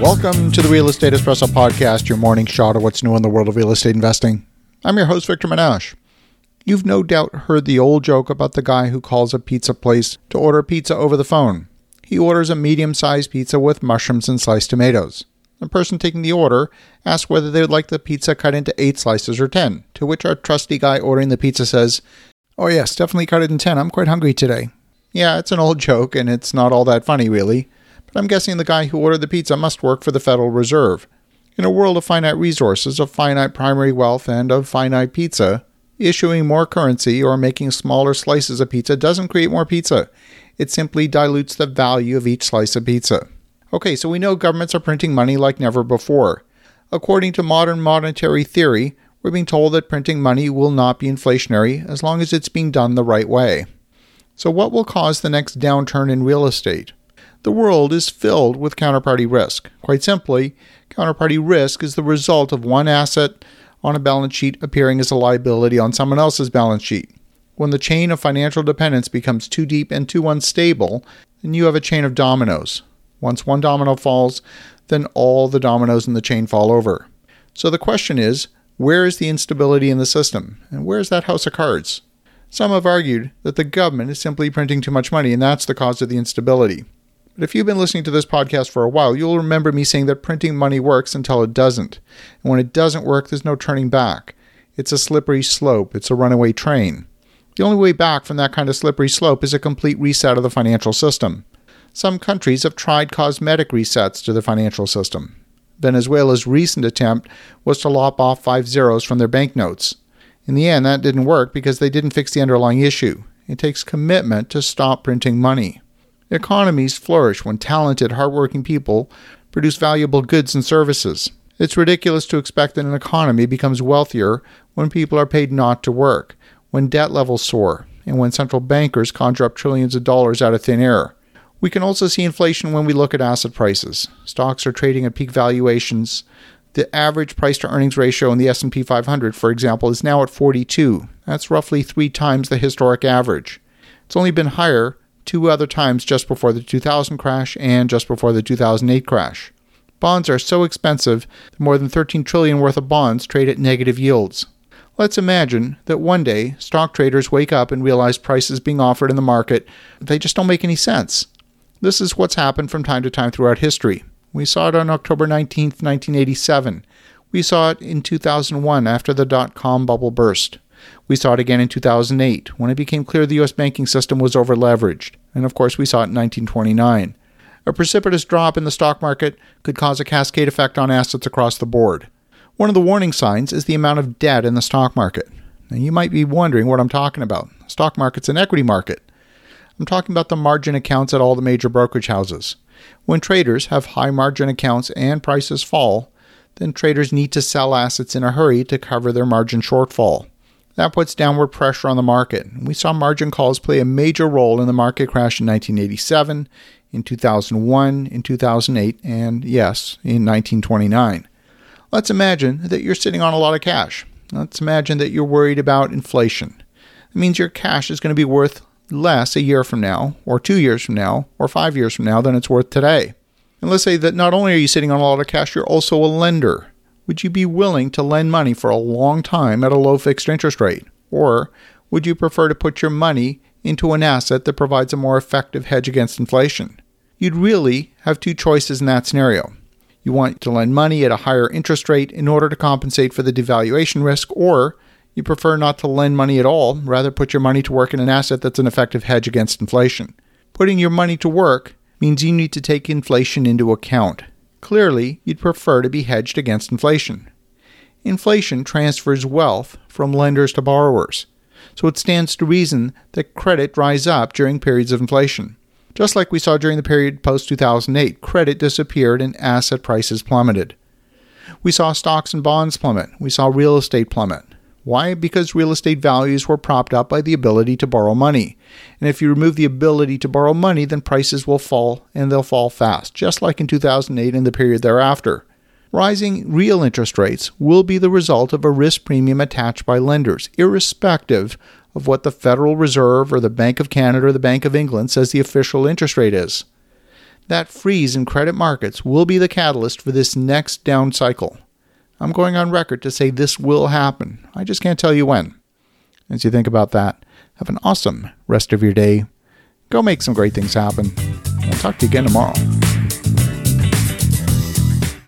Welcome to the Real Estate Espresso Podcast, your morning shot of what's new in the world of real estate investing. I'm your host, Victor Menasce. You've no doubt heard the old joke about the guy who calls a pizza place to order pizza over the phone. He orders a medium sized pizza with mushrooms and sliced tomatoes. The person taking the order asks whether they would like the pizza cut into 8 slices or 10, to which our trusty guy ordering the pizza says, Oh, yes, definitely cut it in 10. I'm quite hungry today. Yeah, it's an old joke, and it's not all that funny, really. But I'm guessing the guy who ordered the pizza must work for the Federal Reserve. In a world of finite resources, of finite primary wealth, and of finite pizza, issuing more currency or making smaller slices of pizza doesn't create more pizza. It simply dilutes the value of each slice of pizza. Okay, so we know governments are printing money like never before. According to modern monetary theory, we're being told that printing money will not be inflationary as long as it's being done the right way. So, what will cause the next downturn in real estate? The world is filled with counterparty risk. Quite simply, counterparty risk is the result of one asset on a balance sheet appearing as a liability on someone else's balance sheet. When the chain of financial dependence becomes too deep and too unstable, then you have a chain of dominoes. Once one domino falls, then all the dominoes in the chain fall over. So the question is where is the instability in the system? And where is that house of cards? Some have argued that the government is simply printing too much money, and that's the cause of the instability. But if you've been listening to this podcast for a while, you'll remember me saying that printing money works until it doesn't. And when it doesn't work, there's no turning back. It's a slippery slope, it's a runaway train. The only way back from that kind of slippery slope is a complete reset of the financial system. Some countries have tried cosmetic resets to the financial system. Venezuela's recent attempt was to lop off five zeros from their banknotes. In the end, that didn't work because they didn't fix the underlying issue. It takes commitment to stop printing money. Economies flourish when talented, hardworking people produce valuable goods and services. It's ridiculous to expect that an economy becomes wealthier when people are paid not to work, when debt levels soar, and when central bankers conjure up trillions of dollars out of thin air. We can also see inflation when we look at asset prices. Stocks are trading at peak valuations the average price to earnings ratio in the S&P 500, for example, is now at 42. That's roughly 3 times the historic average. It's only been higher two other times just before the 2000 crash and just before the 2008 crash. Bonds are so expensive that more than 13 trillion worth of bonds trade at negative yields. Let's imagine that one day stock traders wake up and realize prices being offered in the market they just don't make any sense. This is what's happened from time to time throughout history. We saw it on October 19, 1987. We saw it in 2001 after the dot com bubble burst. We saw it again in 2008 when it became clear the U.S. banking system was overleveraged. And of course, we saw it in 1929. A precipitous drop in the stock market could cause a cascade effect on assets across the board. One of the warning signs is the amount of debt in the stock market. Now, you might be wondering what I'm talking about. Stock market's an equity market. I'm talking about the margin accounts at all the major brokerage houses. When traders have high margin accounts and prices fall, then traders need to sell assets in a hurry to cover their margin shortfall. That puts downward pressure on the market. We saw margin calls play a major role in the market crash in 1987, in 2001, in 2008, and yes, in 1929. Let's imagine that you're sitting on a lot of cash. Let's imagine that you're worried about inflation. It means your cash is going to be worth less a year from now, or two years from now, or five years from now than it's worth today. And let's say that not only are you sitting on a lot of cash, you're also a lender. Would you be willing to lend money for a long time at a low fixed interest rate? Or would you prefer to put your money into an asset that provides a more effective hedge against inflation? You'd really have two choices in that scenario. You want to lend money at a higher interest rate in order to compensate for the devaluation risk, or you prefer not to lend money at all, rather put your money to work in an asset that's an effective hedge against inflation. Putting your money to work means you need to take inflation into account. Clearly, you'd prefer to be hedged against inflation. Inflation transfers wealth from lenders to borrowers, so it stands to reason that credit dries up during periods of inflation. Just like we saw during the period post 2008, credit disappeared and asset prices plummeted. We saw stocks and bonds plummet. We saw real estate plummet. Why? Because real estate values were propped up by the ability to borrow money. And if you remove the ability to borrow money, then prices will fall and they'll fall fast, just like in 2008 and the period thereafter. Rising real interest rates will be the result of a risk premium attached by lenders, irrespective of what the Federal Reserve or the Bank of Canada or the Bank of England says the official interest rate is. that freeze in credit markets will be the catalyst for this next down cycle. I'm going on record to say this will happen. I just can't tell you when. As you think about that, have an awesome rest of your day. Go make some great things happen. I'll talk to you again tomorrow.